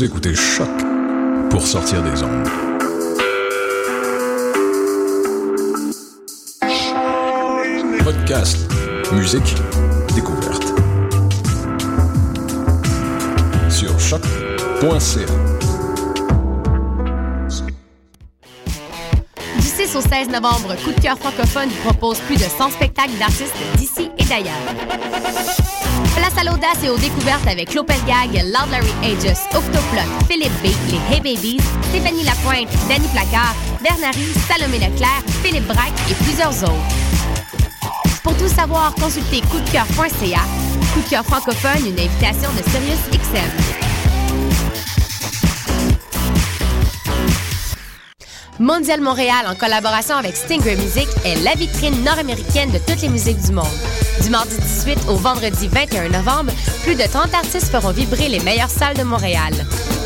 Écoutez Choc pour sortir des ondes. Podcast, musique, découverte. Sur choc.ca. Du 6 au 16 novembre, Coup de cœur francophone propose plus de 100 spectacles d'artistes d'ici et d'ailleurs. Place à l'audace et aux découvertes avec Gag, Loud Larry Aegis, Octoplot, Philippe B, les Hey Babies, Stéphanie Lapointe, Danny Placard, Bernary, Salomé Leclerc, Philippe Braque et plusieurs autres. Pour tout savoir, consultez coupdecoeur.ca. Coup de cœur francophone, une invitation de Sirius XM. Mondial Montréal, en collaboration avec Stinger Music, est la vitrine nord-américaine de toutes les musiques du monde. Du mardi 18 au vendredi 21 novembre, plus de 30 artistes feront vibrer les meilleures salles de Montréal.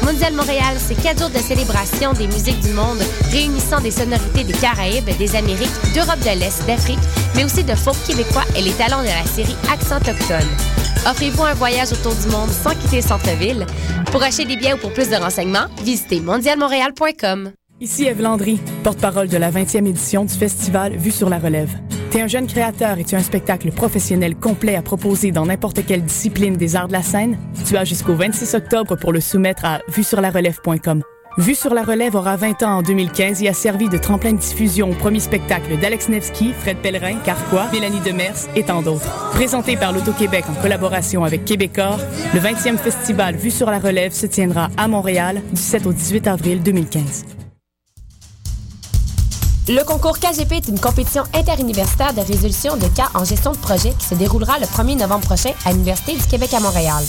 Mondial Montréal, c'est quatre jours de célébration des musiques du monde, réunissant des sonorités des Caraïbes, des Amériques, d'Europe de l'Est, d'Afrique, mais aussi de folk québécois et les talents de la série Accent Autochtone. Offrez-vous un voyage autour du monde sans quitter le centre-ville. Pour acheter des biens ou pour plus de renseignements, visitez mondialmontréal.com. Ici Eve Landry, porte-parole de la 20e édition du festival Vue sur la relève. T'es un jeune créateur et tu as un spectacle professionnel complet à proposer dans n'importe quelle discipline des arts de la scène? Tu as jusqu'au 26 octobre pour le soumettre à vuesurlarelève.com. Vue sur la relève aura 20 ans en 2015 et a servi de tremplin de diffusion au premier spectacle d'Alex Nevsky, Fred Pellerin, Carquois, Mélanie Demers et tant d'autres. Présenté par l'Auto-Québec en collaboration avec Québecor, le 20e festival Vue sur la relève se tiendra à Montréal du 7 au 18 avril 2015. Le concours KGP est une compétition interuniversitaire de résolution de cas en gestion de projet qui se déroulera le 1er novembre prochain à l'Université du Québec à Montréal.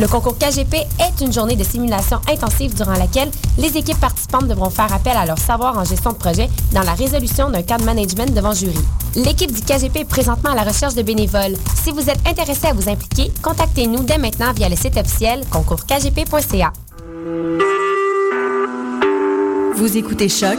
Le concours KGP est une journée de simulation intensive durant laquelle les équipes participantes devront faire appel à leur savoir en gestion de projet dans la résolution d'un cas de management devant jury. L'équipe du KGP est présentement à la recherche de bénévoles. Si vous êtes intéressé à vous impliquer, contactez-nous dès maintenant via le site officiel concourskgp.ca. Vous écoutez Choc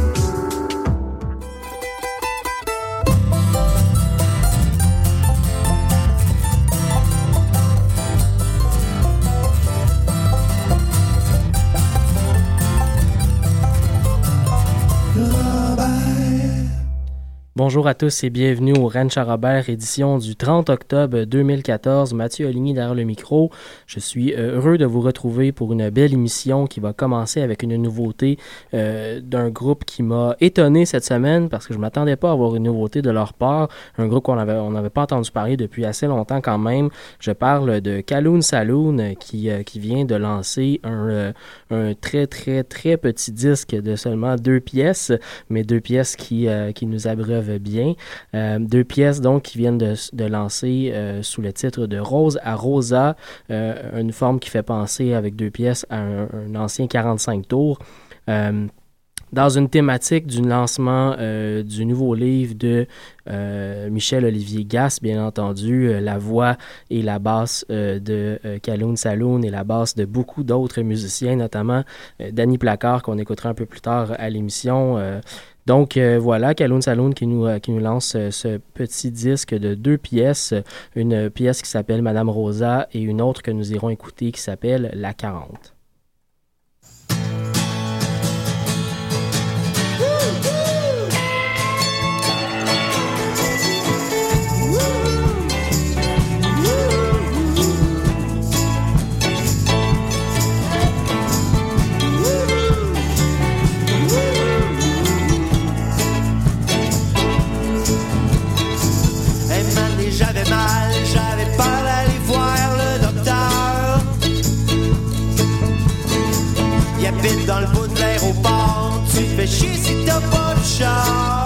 Bonjour à tous et bienvenue au Ranch à Robert, édition du 30 octobre 2014. Mathieu Aligny derrière le micro. Je suis euh, heureux de vous retrouver pour une belle émission qui va commencer avec une nouveauté euh, d'un groupe qui m'a étonné cette semaine parce que je m'attendais pas à avoir une nouveauté de leur part. Un groupe qu'on avait, on n'avait pas entendu parler depuis assez longtemps quand même. Je parle de Kaloun Saloon qui, euh, qui vient de lancer un, un très très très petit disque de seulement deux pièces, mais deux pièces qui, qui nous abreuvent bien. Euh, deux pièces donc qui viennent de, lancer euh, sous le titre de Rose à Rosa, euh, une forme qui fait penser avec deux pièces à un, ancien 45 tours dans une thématique du lancement du nouveau livre de Michel Olivier Gass, bien entendu, la voix et la basse de Kaloun Saloon et la basse de beaucoup d'autres musiciens, notamment Danny Placard, qu'on écoutera un peu plus tard à l'émission. Donc euh, voilà, Kaloun Saloon qui nous, euh, qui nous lance euh, ce petit disque de deux pièces, une pièce qui s'appelle Madame Rosa et une autre que nous irons écouter qui s'appelle La 40. Faut s'attendre, c'est pas parce que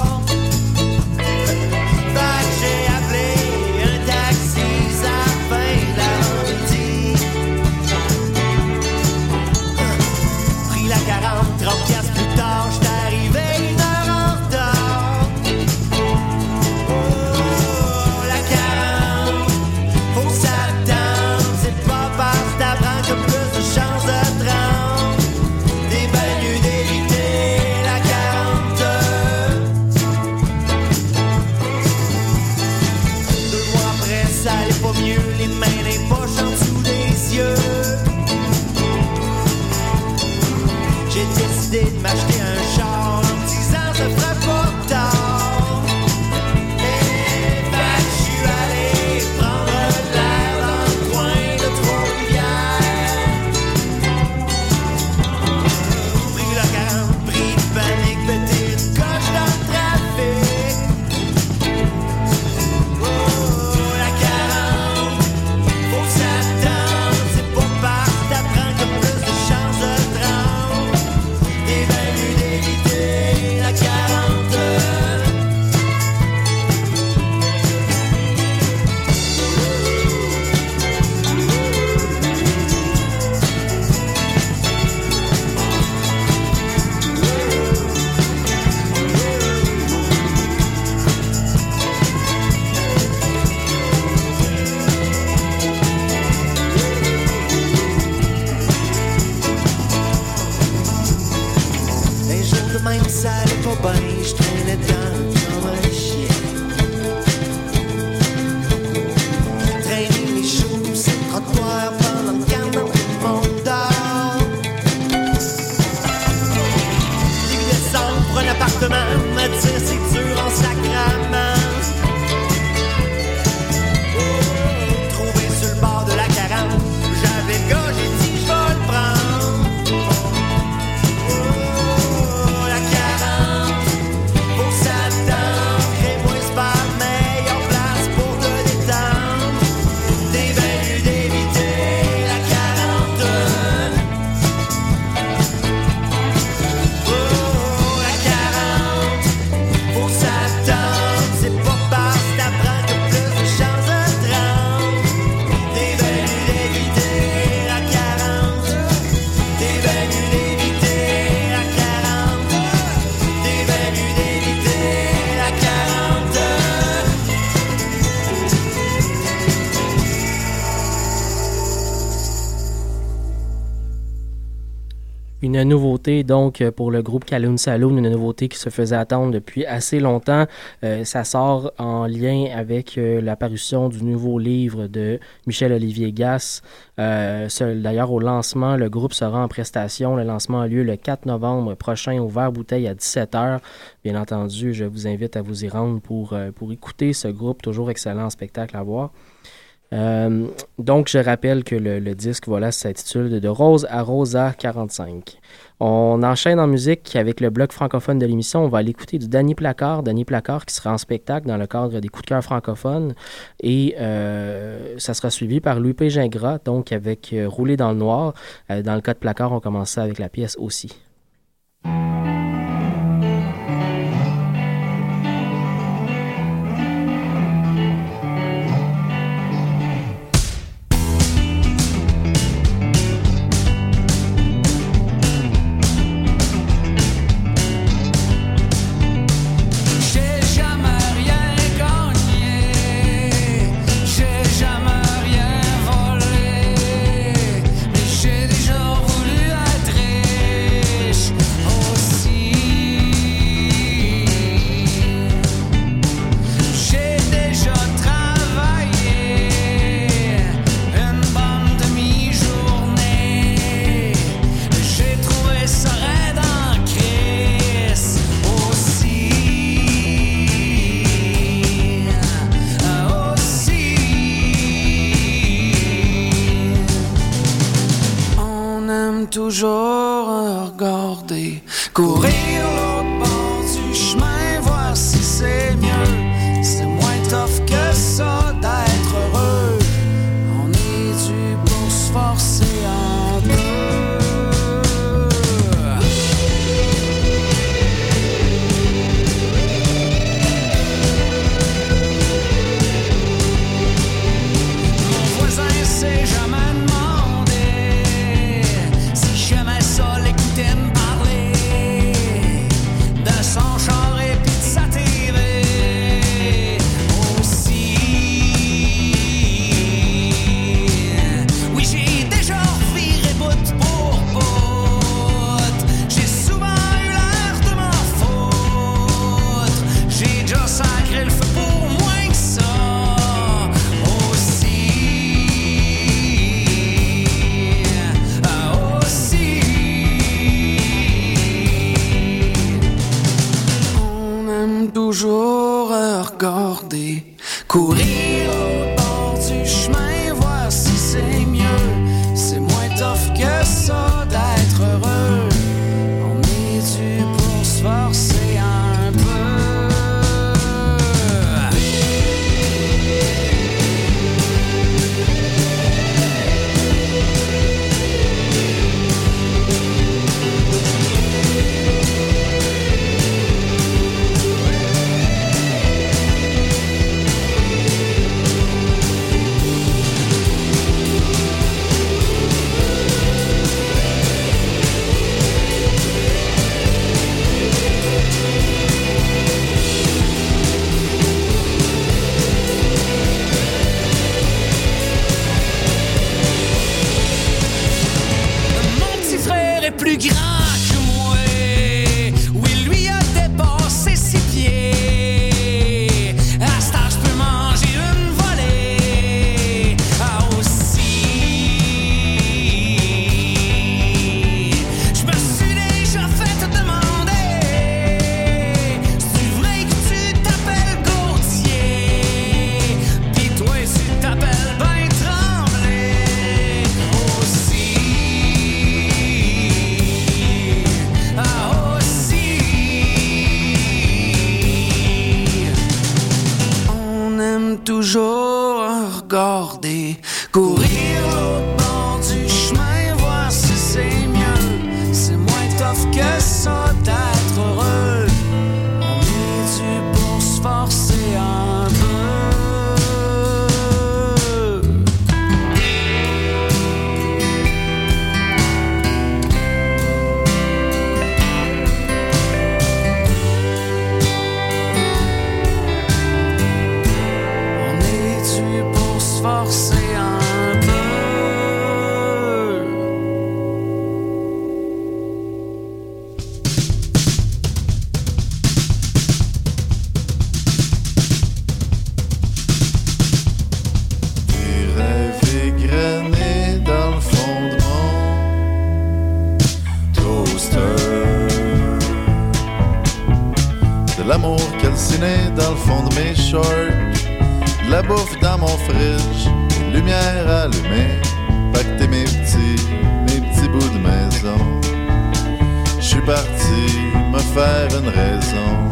nouveauté donc pour le groupe Kaloun Saloon, une nouveauté qui se faisait attendre depuis assez longtemps. Euh, ça sort en lien avec euh, l'apparition du nouveau livre de Michel Olivier Gass. Euh, d'ailleurs, au lancement, le groupe sera en prestation. Le lancement a lieu le 4 novembre prochain au Vert Bouteille à 17h. Bien entendu, je vous invite à vous y rendre pour écouter ce groupe, toujours excellent spectacle à voir. Euh, donc, je rappelle que le, disque voilà, s'intitule De Rose à Rosa 45. On enchaîne en musique avec le bloc francophone de l'émission. On va aller écouter du Danny Placard. Danny Placard qui sera en spectacle dans le cadre des coups de cœur francophones. Et euh, ça sera suivi par Louis P. Gingras, donc avec euh, Rouler dans le noir. dans le cas de Placard, on commence avec la pièce aussi. L'amour calciné dans le fond de mes shorts. De la bouffe dans mon fridge. Lumière allumée. Pacter mes petits, mes petits bouts de maison. Je suis parti me faire une raison.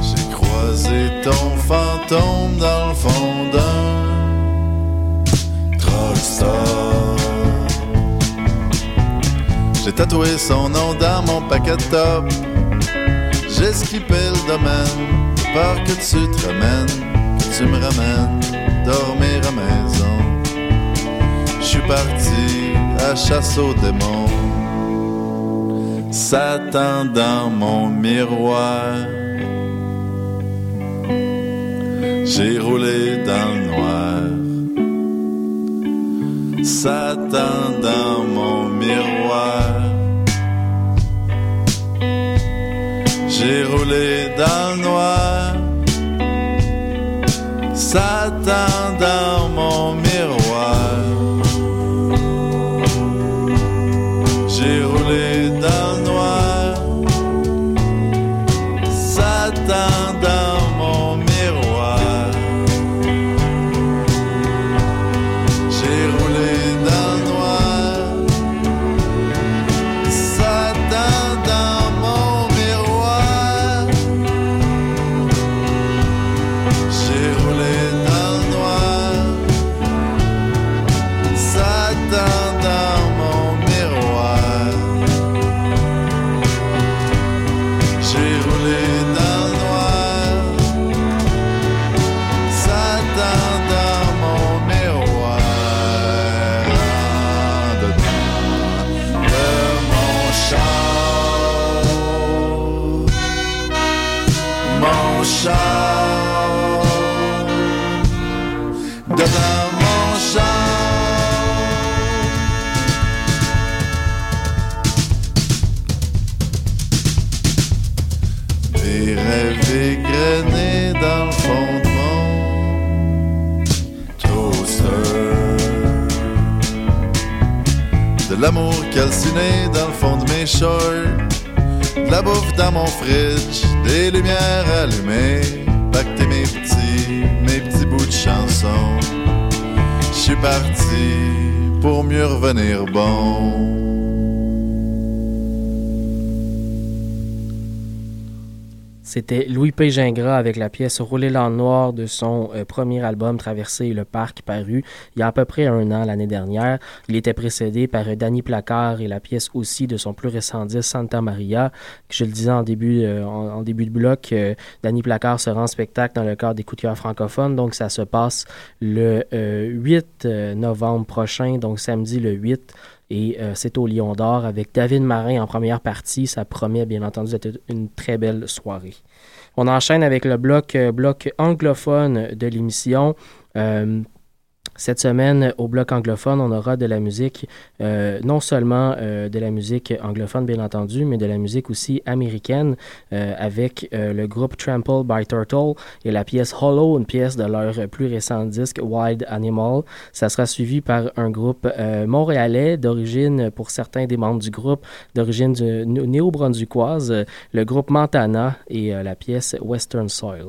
J'ai croisé ton fantôme dans le fond d'un drugstore. J'ai tatoué son nom dans mon paquet de top. J'ai skippé le domaine, peur que tu te ramènes, que tu me ramènes dormir à maison. Je suis parti à chasse aux démons. Satan dans mon miroir. J'ai roulé dans le noir. Satan dans mon miroir. J'ai roulé dans le noir. Satan dans mon miroir. C'était Louis P. Gingras avec la pièce Rouler le noir de son euh, premier album Traverser le parc paru il y a à peu près un an l'année dernière. Il était précédé par euh, Danny Placard et la pièce aussi de son plus récent disque Santa Maria. Je le disais en début, euh, de bloc, Danny Placard se rend en spectacle dans le cadre des coups francophones. Donc ça se passe le euh, 8 euh, novembre prochain, donc samedi le 8 et euh, c'est au Lion d'Or avec David Marin en première partie. Ça promet bien entendu d'être une très belle soirée. On enchaîne avec le bloc, bloc anglophone de l'émission. Cette semaine, au bloc anglophone, on aura de la musique, euh, non seulement euh, de la musique anglophone, bien entendu, mais de la musique aussi américaine, euh, avec le groupe Trample by Turtle et la pièce Hollow, une pièce de leur plus récent disque Wild Animal. Ça sera suivi par un groupe montréalais d'origine, pour certains des membres du groupe, d'origine néo-brunswickoise, le groupe Montana et la pièce Western Soil.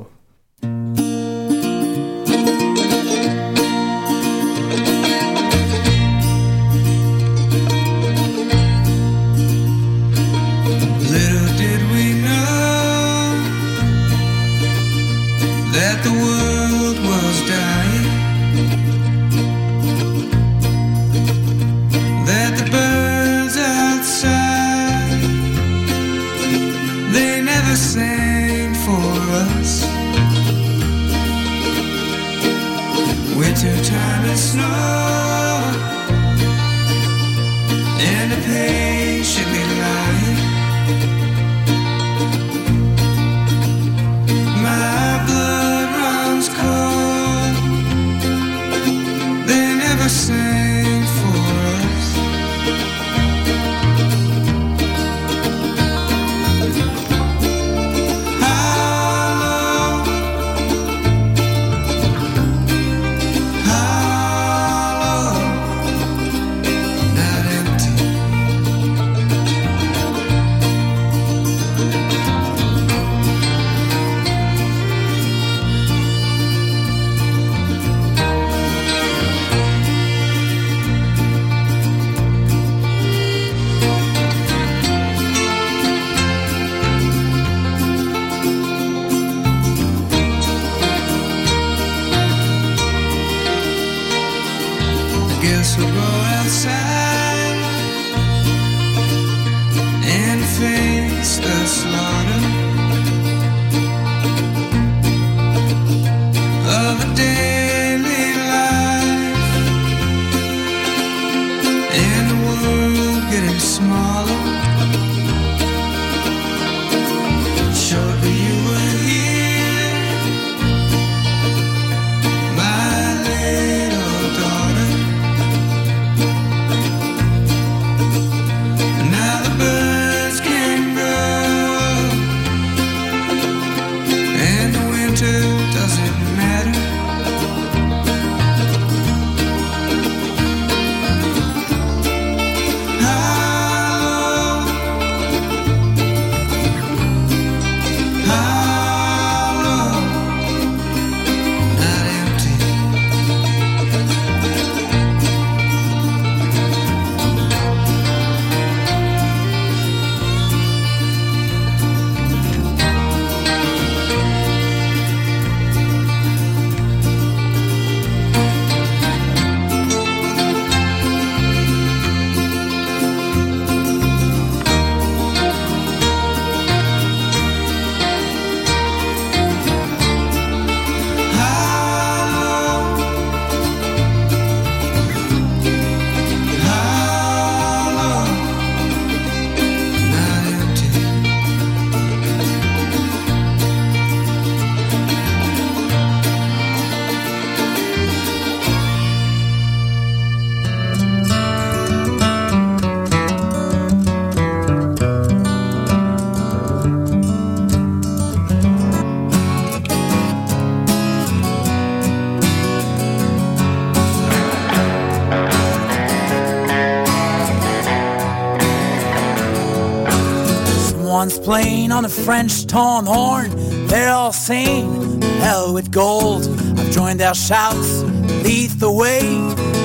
On a French torn horn. They're all saying, hell with gold. I've joined their shouts, lead the way.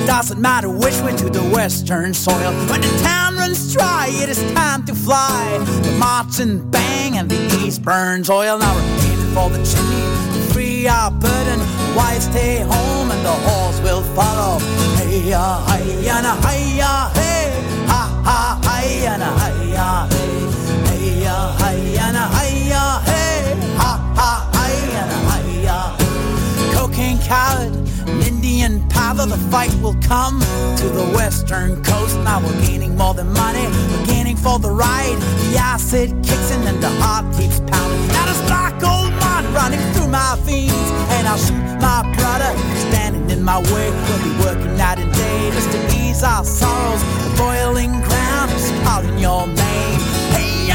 Doesn't matter which way to the western soil. When the town runs dry, it is time to fly. The marching bang and the east burns oil. Now we're aiming for the chimney to free our burden. Why stay home and the horse will follow? Hey ya, hey ya, hey ya, hey, ha ha, ah, hey ya, hey ya, hey hayana hiya, hey, ha ha hayana hiya. Cocaine coward An Indian path the fight will come to the western coast. Now we're gaining more than money, we're gaining for the ride. The acid kicks in and the heart keeps pounding. Now there's black gold mud running through my veins, and I'll shoot my brother standing in my way. We'll be working night and day just to ease our sorrows. The boiling ground is calling your name. Hey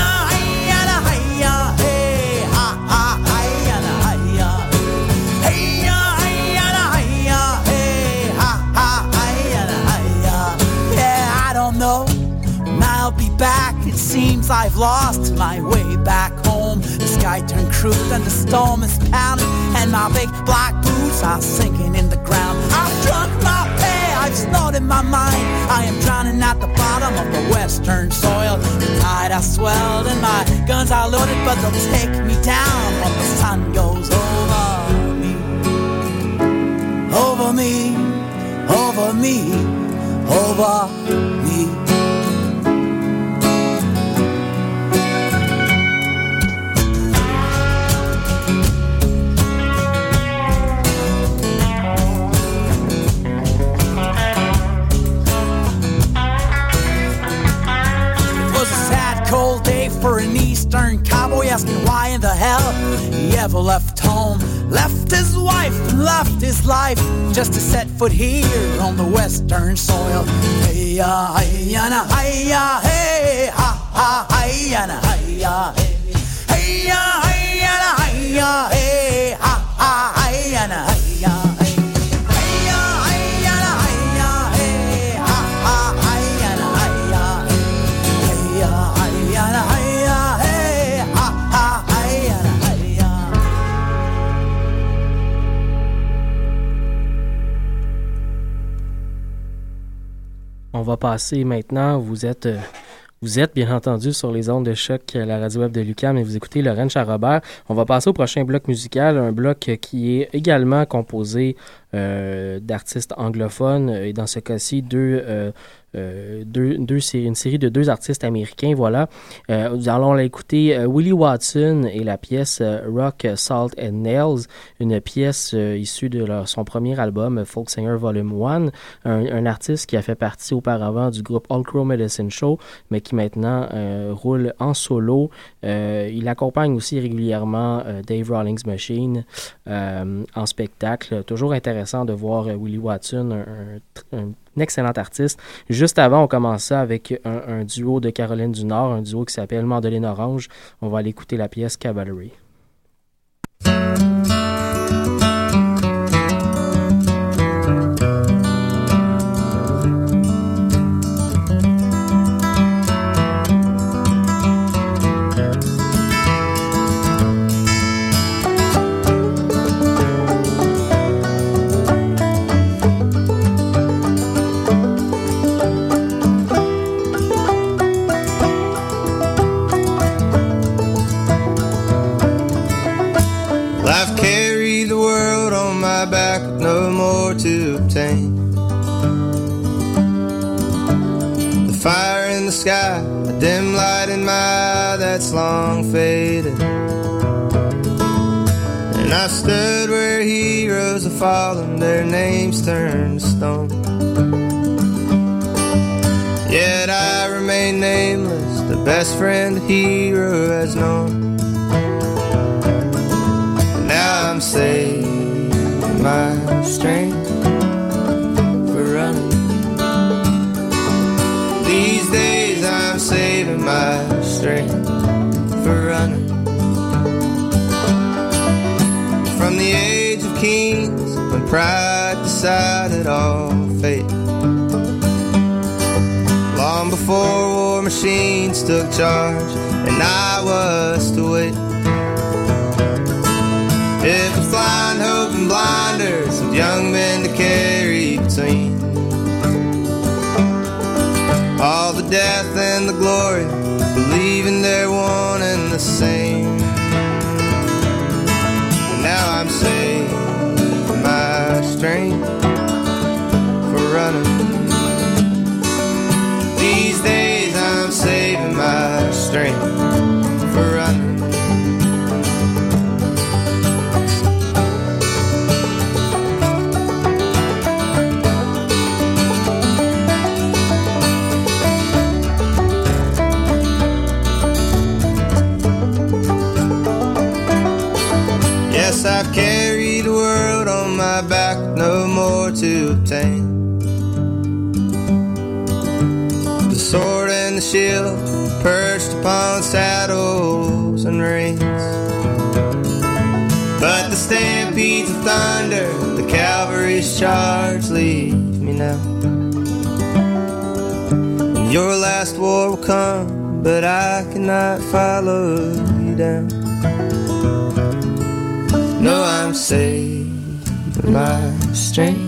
Seems I've lost my way back home. The sky turned crude and the storm is pounding, and my big black boots are sinking in the ground. I've drunk my pay, I've snorted my mind. I am drowning at the bottom of the western soil. The tide has swelled and my guns are loaded, but they'll take me down when the sun goes over me. Over me, over me, over me. It he ever left home. Left his wife and left his life just to set foot here on the western soil. Hey ya, hey ya, hey ya, hey ha ha, hey ya, hey ya, hey. Hey ya, hey ya, hey ya, hey va passer maintenant. Vous êtes, euh, vous êtes bien entendu sur les ondes de choc, euh, la radio web de Lucam, et vous écoutez Lorraine Charrobert. On va passer au prochain bloc musical, un bloc qui est également composé d'artistes anglophones, et dans ce cas-ci, deux, euh, euh, deux, deux une série de deux artistes américains. Voilà. Euh, nous allons l'écouter euh, Willie Watson et la pièce euh, Rock, Salt and Nails, une pièce euh, issue de son premier album, euh, Folk Singer Volume 1, un, artiste qui a fait partie auparavant du groupe All Crow Medicine Show, mais qui maintenant euh, roule en solo. Euh, il accompagne aussi régulièrement euh, Dave Rawlings Machine euh, en spectacle. Toujours intéressant de voir Willie Watson, un excellent artiste. Juste avant, on commençait avec un, un duo de Caroline du Nord, un duo qui s'appelle Mandoline Orange. On va aller écouter la pièce Cavalry. Have fallen, their names turned to stone. Yet I remain nameless, the best friend a hero has known. Now I'm saving my strength pride decided all fate. Long before war machines took charge, and I was to wait. It was blind hope and blinders with young men to carry between. All the death and the glory, obtain. The sword and the shield perched upon saddles and reins. But the stampedes of thunder, the cavalry's charge leave me now. Your last war will come, but I cannot follow you down. No, I'm saving my strength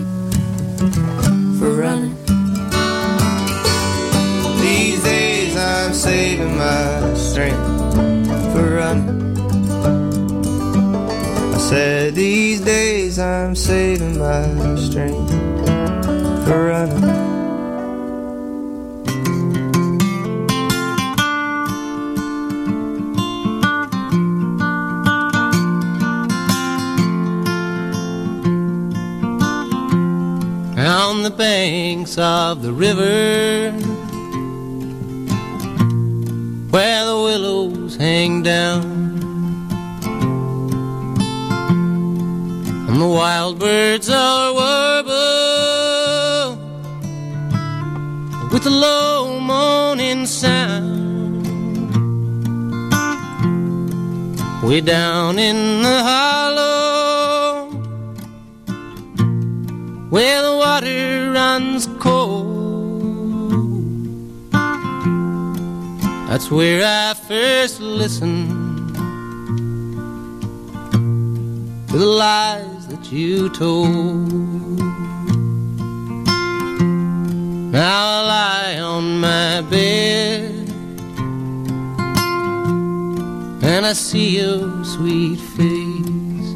days I'm saving my strength for running. On the banks of the river where the willows hang down and the wild birds are warble with a low moaning sound. Way down in the hollow where the water runs cold. That's where I first listened to the lies you told. Now I lie on my bed and I see your sweet face.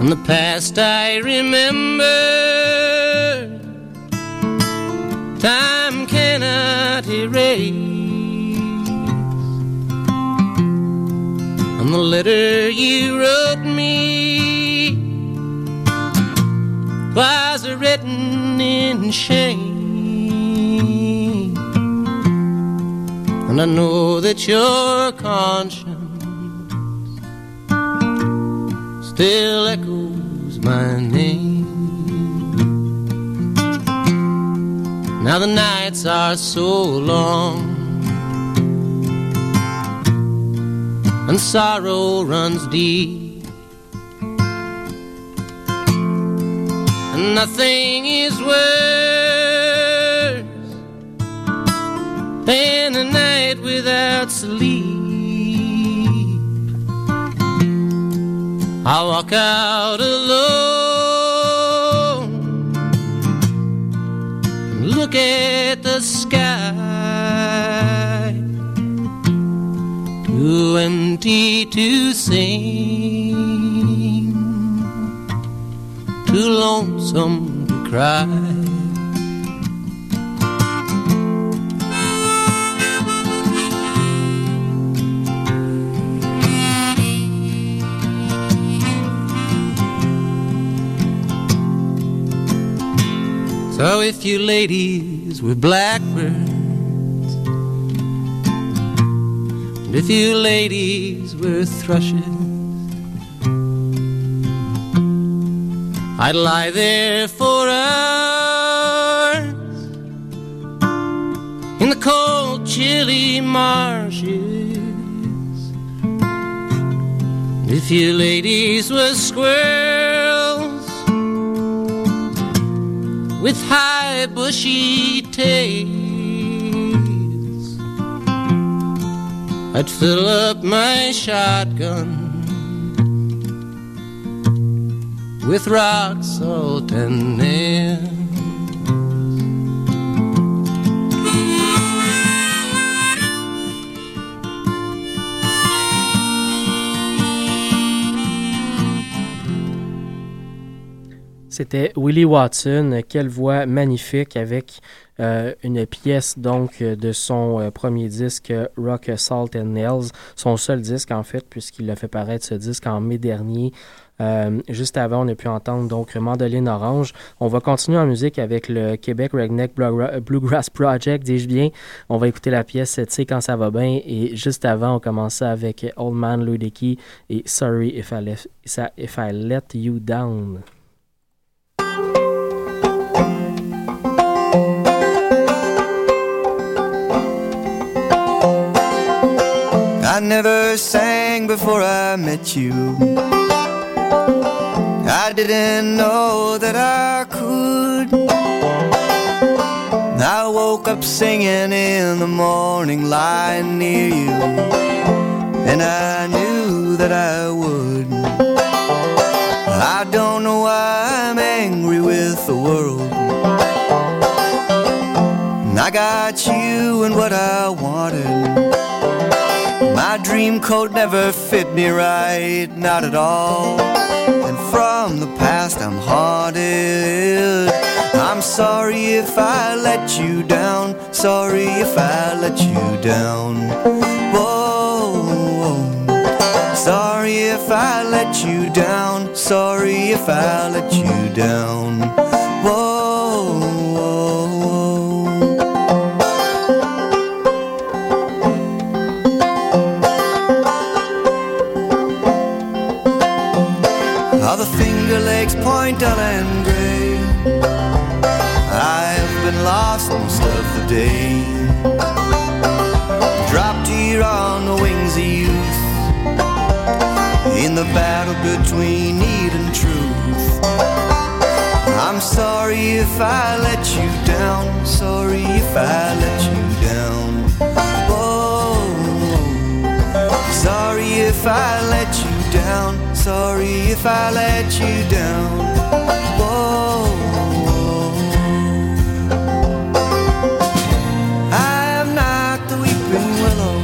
And the past I remember. Time cannot erase. The letter you wrote me was written in shame. And I know that your conscience still echoes my name. Now the nights are so long and sorrow runs deep, and nothing is worse than a night without sleep. I walk out alone and look at the sky. Too empty to sing, too lonesome to cry. So if you ladies were blackbirds, and if you ladies were thrushes, I'd lie there for hours in the cold, chilly marshes. And if you ladies were squirrels with high bushy tails. I'd fill up my shotgun with rock salt and nails. C'était Willie Watson, quelle voix magnifique avec euh, une pièce donc de son euh, premier disque Rock Salt and Nails, son seul disque en fait puisqu'il a fait paraître ce disque en mai dernier juste avant, on a pu entendre donc Mandoline Orange. On va continuer en musique avec le Québec Redneck Bluegrass Project, dis-je bien. On va écouter la pièce Tu sais quand ça va bien. Et juste avant, on commençait avec Old Man Ludicky et Sorry if I, if I Let You Down. I never sang before I met you. I didn't know that I could. I woke up singing in the morning, lying near you, and I knew that I would. I don't know why I'm angry with the world. I got you and what I wanted. Dream coat never fit me right, not at all. And from the past I'm haunted. I'm sorry if I let you down, sorry if I let you down. Whoa. sorry if I let you down, sorry if I let you down. Whoa. Point gray. I've been lost most of the day. Dropped here on the wings of youth. In the battle between need and truth. I'm sorry if I let you down. Sorry if I let you down. Oh, sorry if I let you down sorry if I let you down. Whoa. I am not the weeping willow.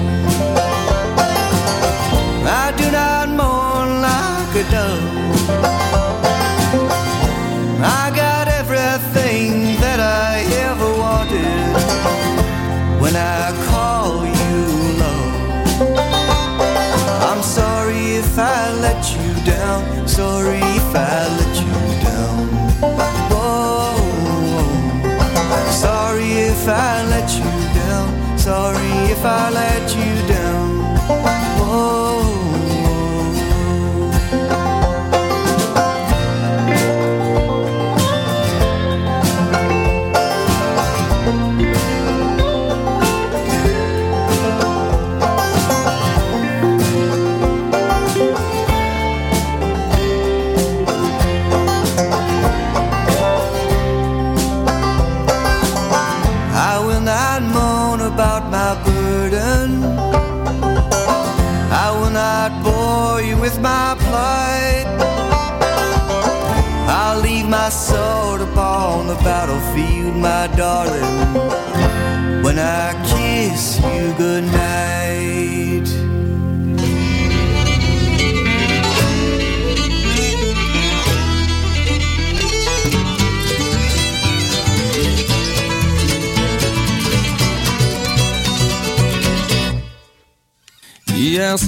I do not mourn like a dove. Sorry if I let you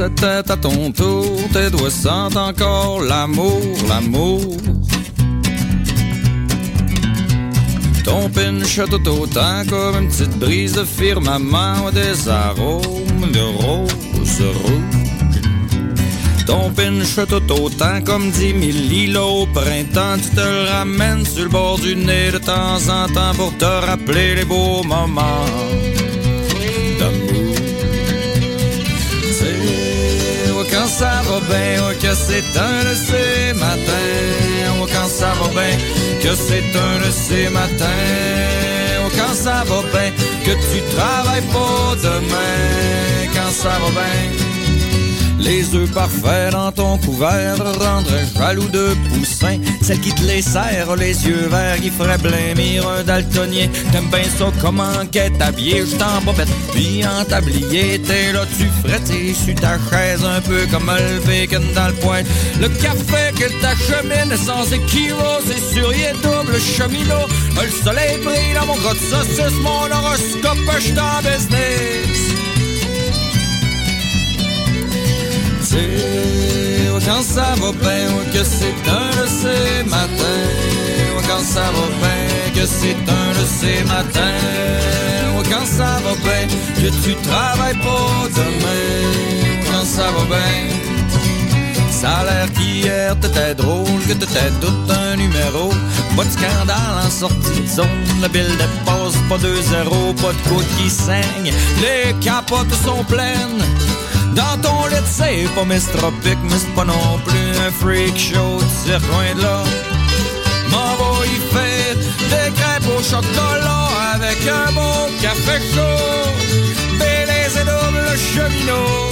c'était à ton tour, tes doigts sentent encore l'amour, l'amour. Ton pinch tout autant comme une petite brise de firmament des arômes de rose rouge. Ton pinch tout autant comme dix mille lilos au printemps, tu te ramènes sur le bord du nez de temps en temps pour te rappeler les beaux moments que c'est un de ces matins. Oh, quand ça va bien, que c'est un de ces matins. Oh, quand ça va bien, que tu travailles pas demain. Quand ça va bien. Les œufs parfaits dans ton couvert rendraient jaloux de poussin. Celle qui te les serre, les yeux verts, qui ferait blêmir un daltonien. T'aimes bien ça comment qu'est habillé, je t'en bobette, puis en tablier. T'es là, tu frettes sur ta chaise, un peu comme le bacon dans le poing. Le café que t'achemine sans équivoque, c'est sur y double cheminot. Le soleil brille dans mon grotte saucisse, mon horoscope, je en business. Quand ça va bien, que c'est un de ces matins. Quand ça va bien, que c'est un de ces matins. Quand ça va bien, que tu travailles pas demain. Quand ça va bien. Ça a l'air qu'hier t'étais drôle, que t'étais tout un numéro. Pas de scandale en sortie de zone, le bill dépasse pas 2-0, pas de côte qui saigne. Les capotes sont pleines. Dans ton lit, c'est pas mistropique, mais c'est pas non plus un freak show de circuit de là. M'en va y faire des crêpes au chocolat avec un bon café chaud. Bélez et double cheminot.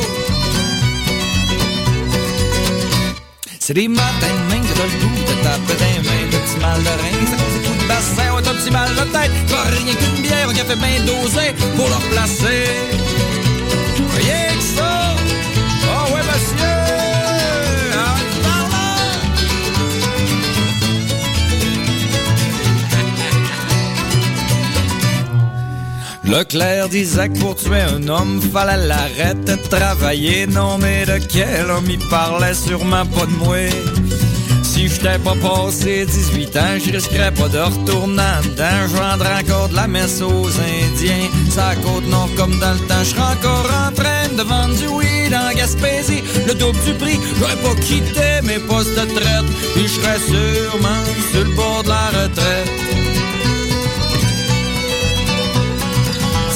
C'est des matins de main que t'as le goût de taper des mains, de petits mal de rein, ça cause des coups de bassin, ouais, t'as petit mal de tête, pas rien qu'une bière, un café bien dosé pour leur placer. Ça! Oh ouais, disait que pour tuer un homme, fallait l'arrêter de travailler. Non, mais de quel homme il parlait sûrement pas de moi. Si j'étais pas passé 18 ans, je risquerais pas de retourner dedans. Je vendrais encore de la messe aux Indiens. Ça côte nord comme dans le temps, je encore en train de vendre du weed en Gaspésie. Le double du prix, j'aurais pas quitté mes postes de traite. Puis je serais sûrement sur le bord de la retraite.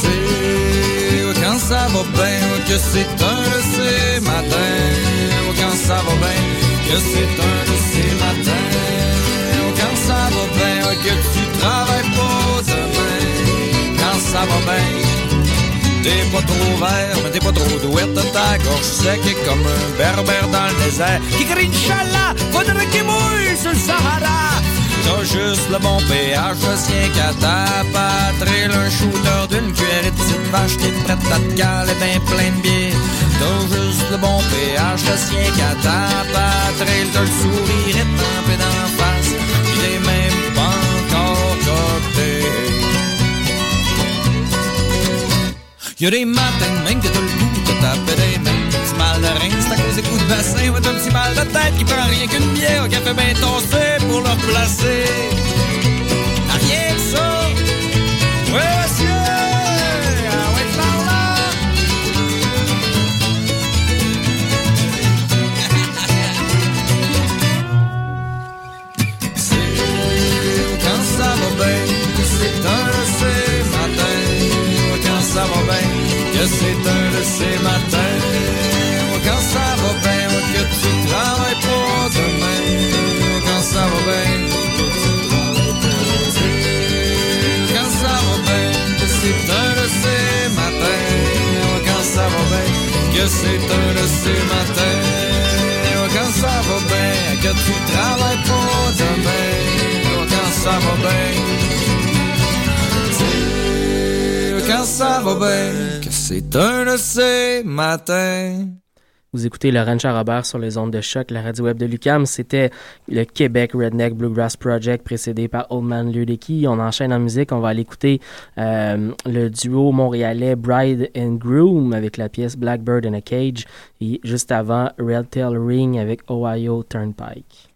C'est quand ça va bien, que c'est un de ces matins. Quand ça va bien, que c'est un de ces matins. Quand ça va bien, que tu travailles pas demain. Quand ça va bien. T'es pas trop vert, mais t'es pas trop douette Ta gorge sec est comme un berbère dans le désert Qui crie Inch'Allah, faudrait qu'il mouille sur le Sahara T'as juste le bon pH, le sien qu'à ta patrie Un shooter d'une cuillère et de petite vache T'es prête à te caler ben plein de bière T'as juste le bon pH, le sien qu'à ta patrie T'as le sourire étampé d'en face Pis t'es même pas encore coté Y'a des matins même que t'as le goût de taper des mains. Petit mal de rein, c'est à cause des coups de bassin. Ouais, t'as un petit mal de tête qui prend rien qu'une bière, un café bien tossé pour le replacer. Ces matins. Quand ça va bien, que tu travailles pas demain. Quand ça va bien. Quand ça va bien, que c'est un de ces. Quand ça va bien, que c'est un de ces matins. Quand ça va bien, que tu travailles pas demain. Quand ça va bien. Quand ça va bien, que c'est un de ces matins. Vous écoutez Laurent Charrobert sur les ondes de choc, la radio web de Lucam. C'était le Québec Redneck Bluegrass Project précédé par Old Man Ludicky. On enchaîne en musique. On va aller écouter euh, le duo montréalais Bride and Groom avec la pièce Blackbird in a Cage et juste avant Red Tail Ring avec Ohio Turnpike.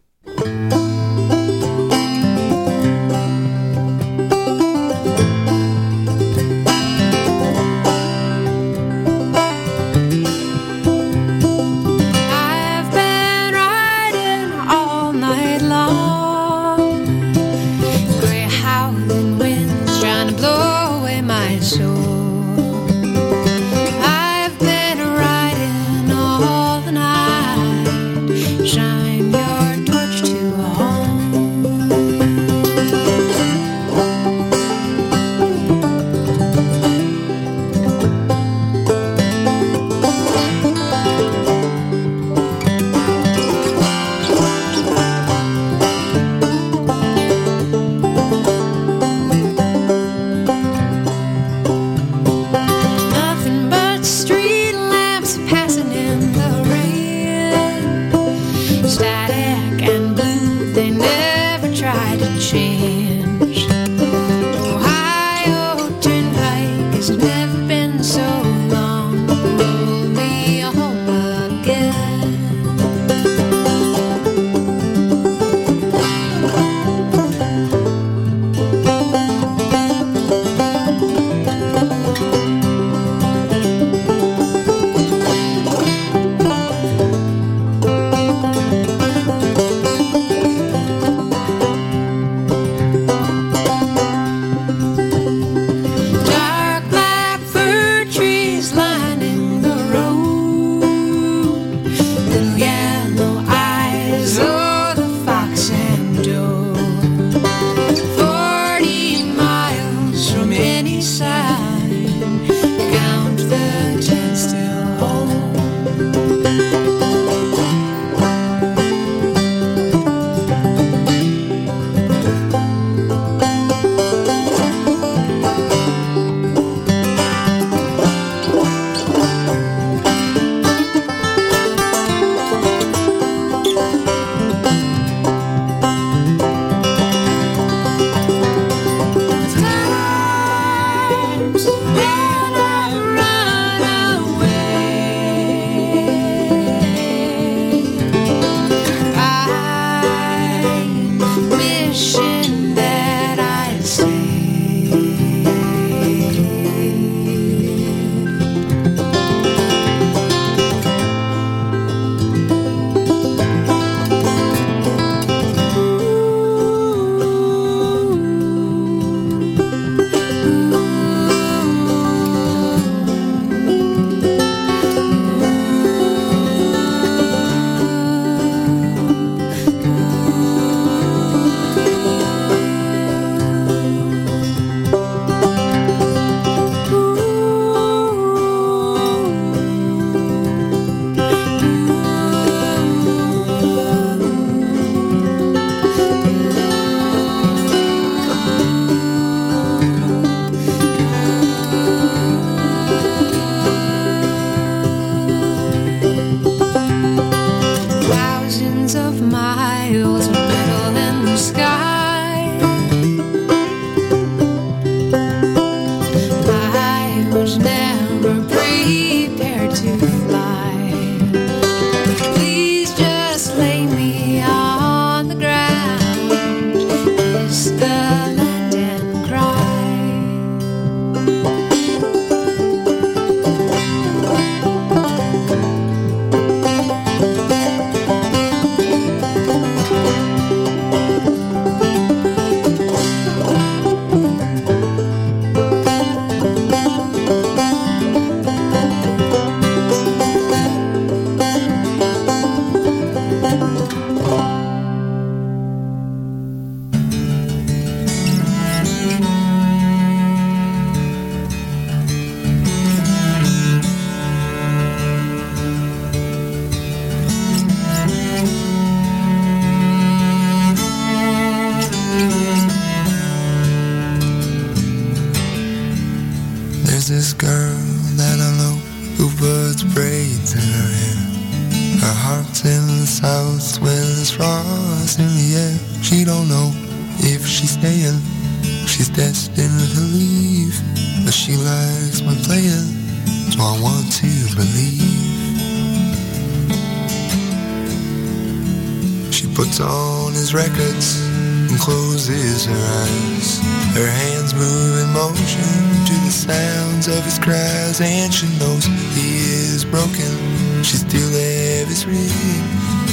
Broken. She still have his ring.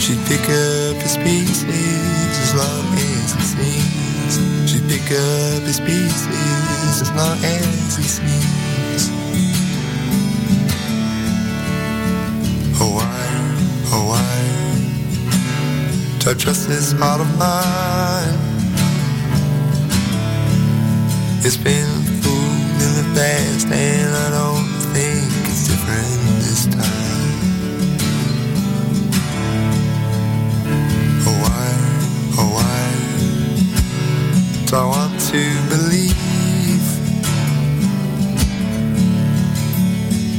She'd pick up his pieces as long as he sings. She'd pick up his pieces as long as he sings. Oh, I, oh, I, do I trust this heart of mine? It's been fooled in the past, and I don't different this time. Oh, why, oh, why do I want to believe?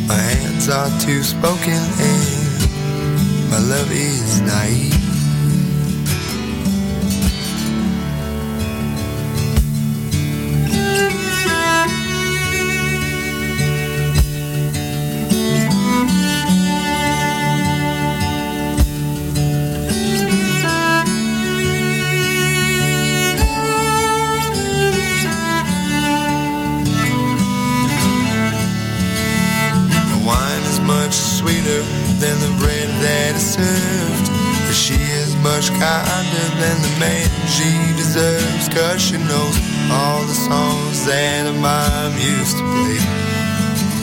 My hands are too spoken, and my love is naive. She knows all the songs that her mom used to play.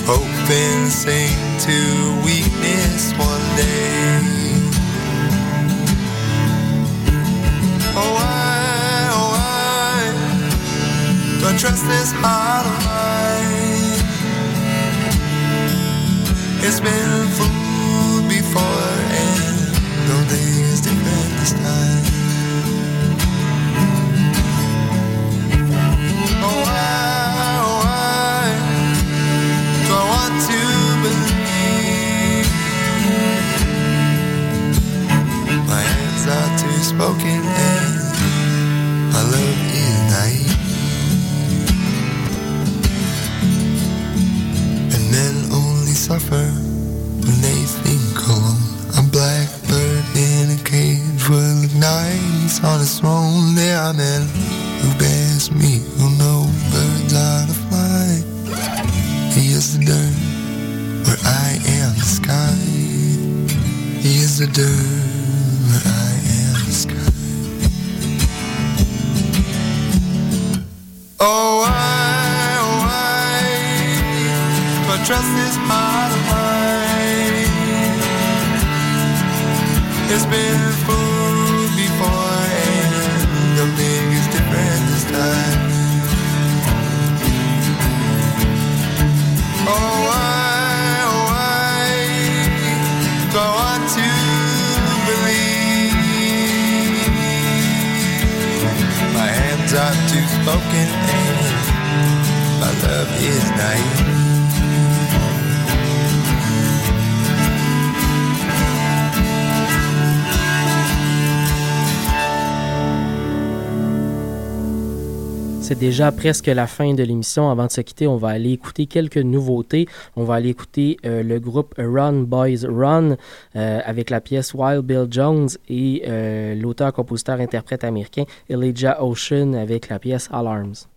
Hoping to sing to weakness one day. Oh, I, oh, I, I trust this heart of mine? It's been déjà presque la fin de l'émission. Avant de se quitter, on va aller écouter quelques nouveautés. On va aller écouter euh, le groupe Run Boys Run euh, avec la pièce Wild Bill Jones et euh, l'auteur, compositeur, interprète américain Elijah Ocean avec la pièce Alarms.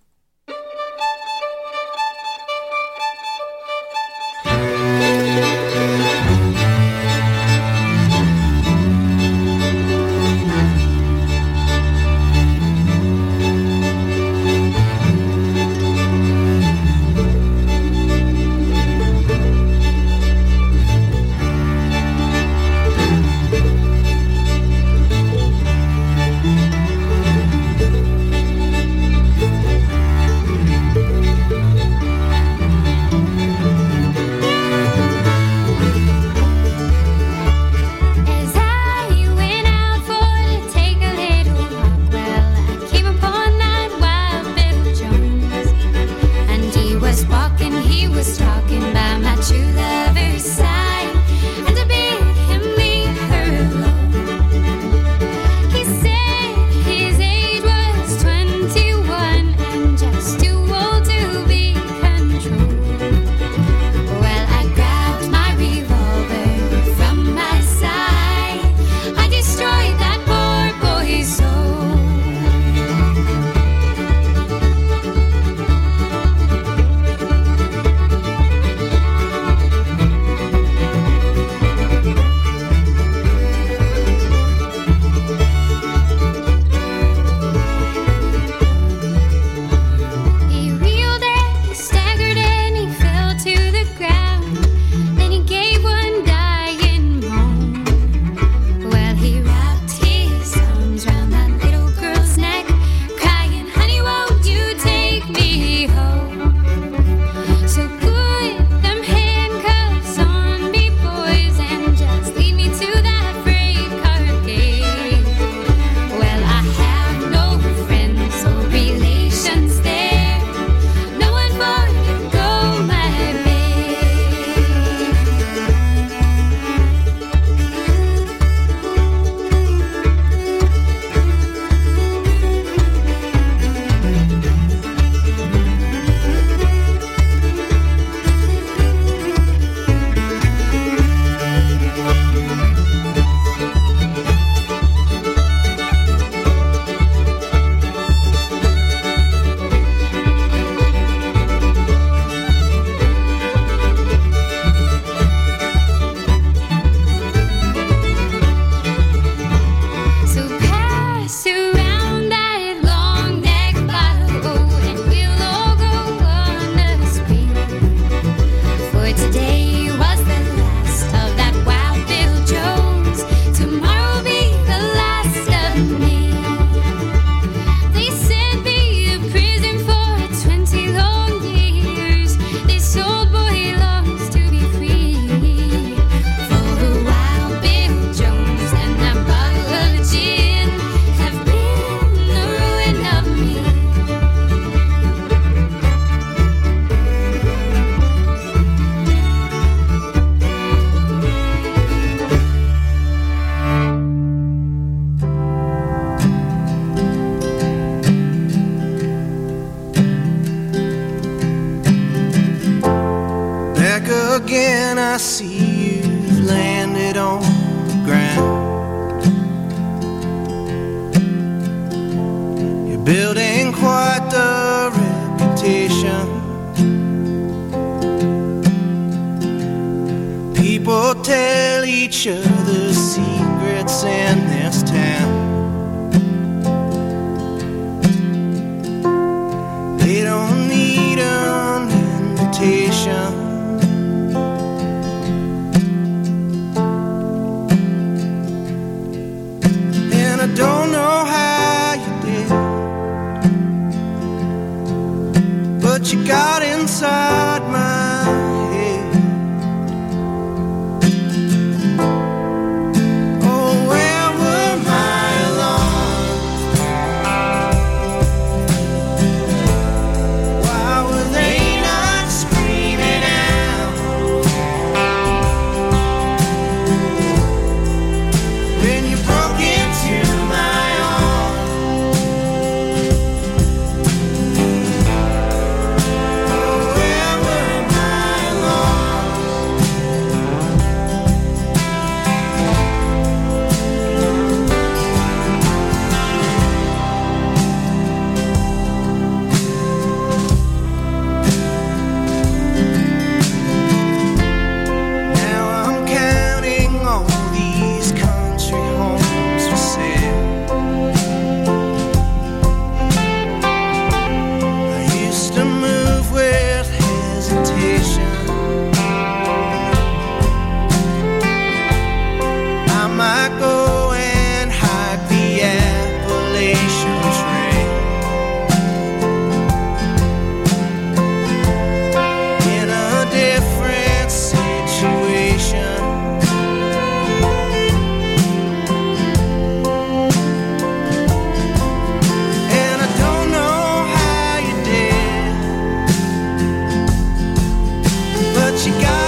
what you got.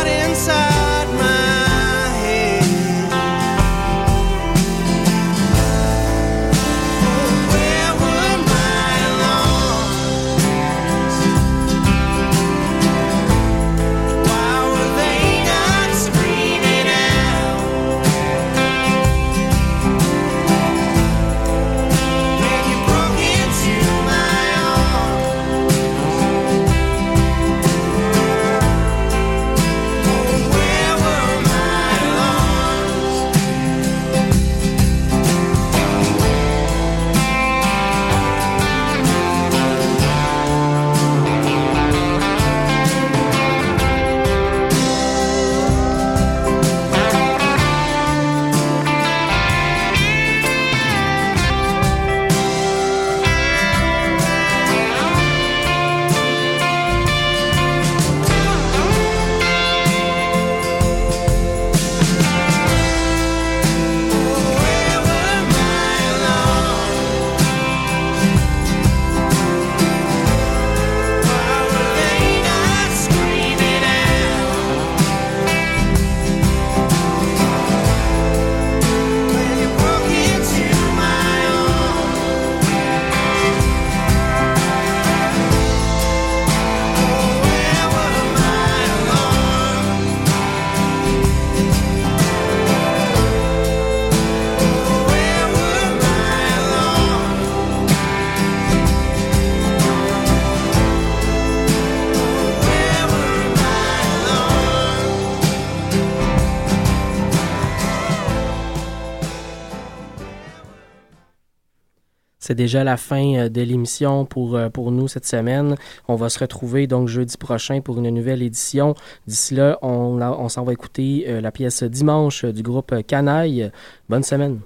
C'est déjà la fin euh, de l'émission pour, euh, pour nous cette semaine. On va se retrouver donc jeudi prochain pour une nouvelle édition. D'ici là, on, on s'en va écouter euh, la pièce Dimanche du groupe Canaille. Bonne semaine.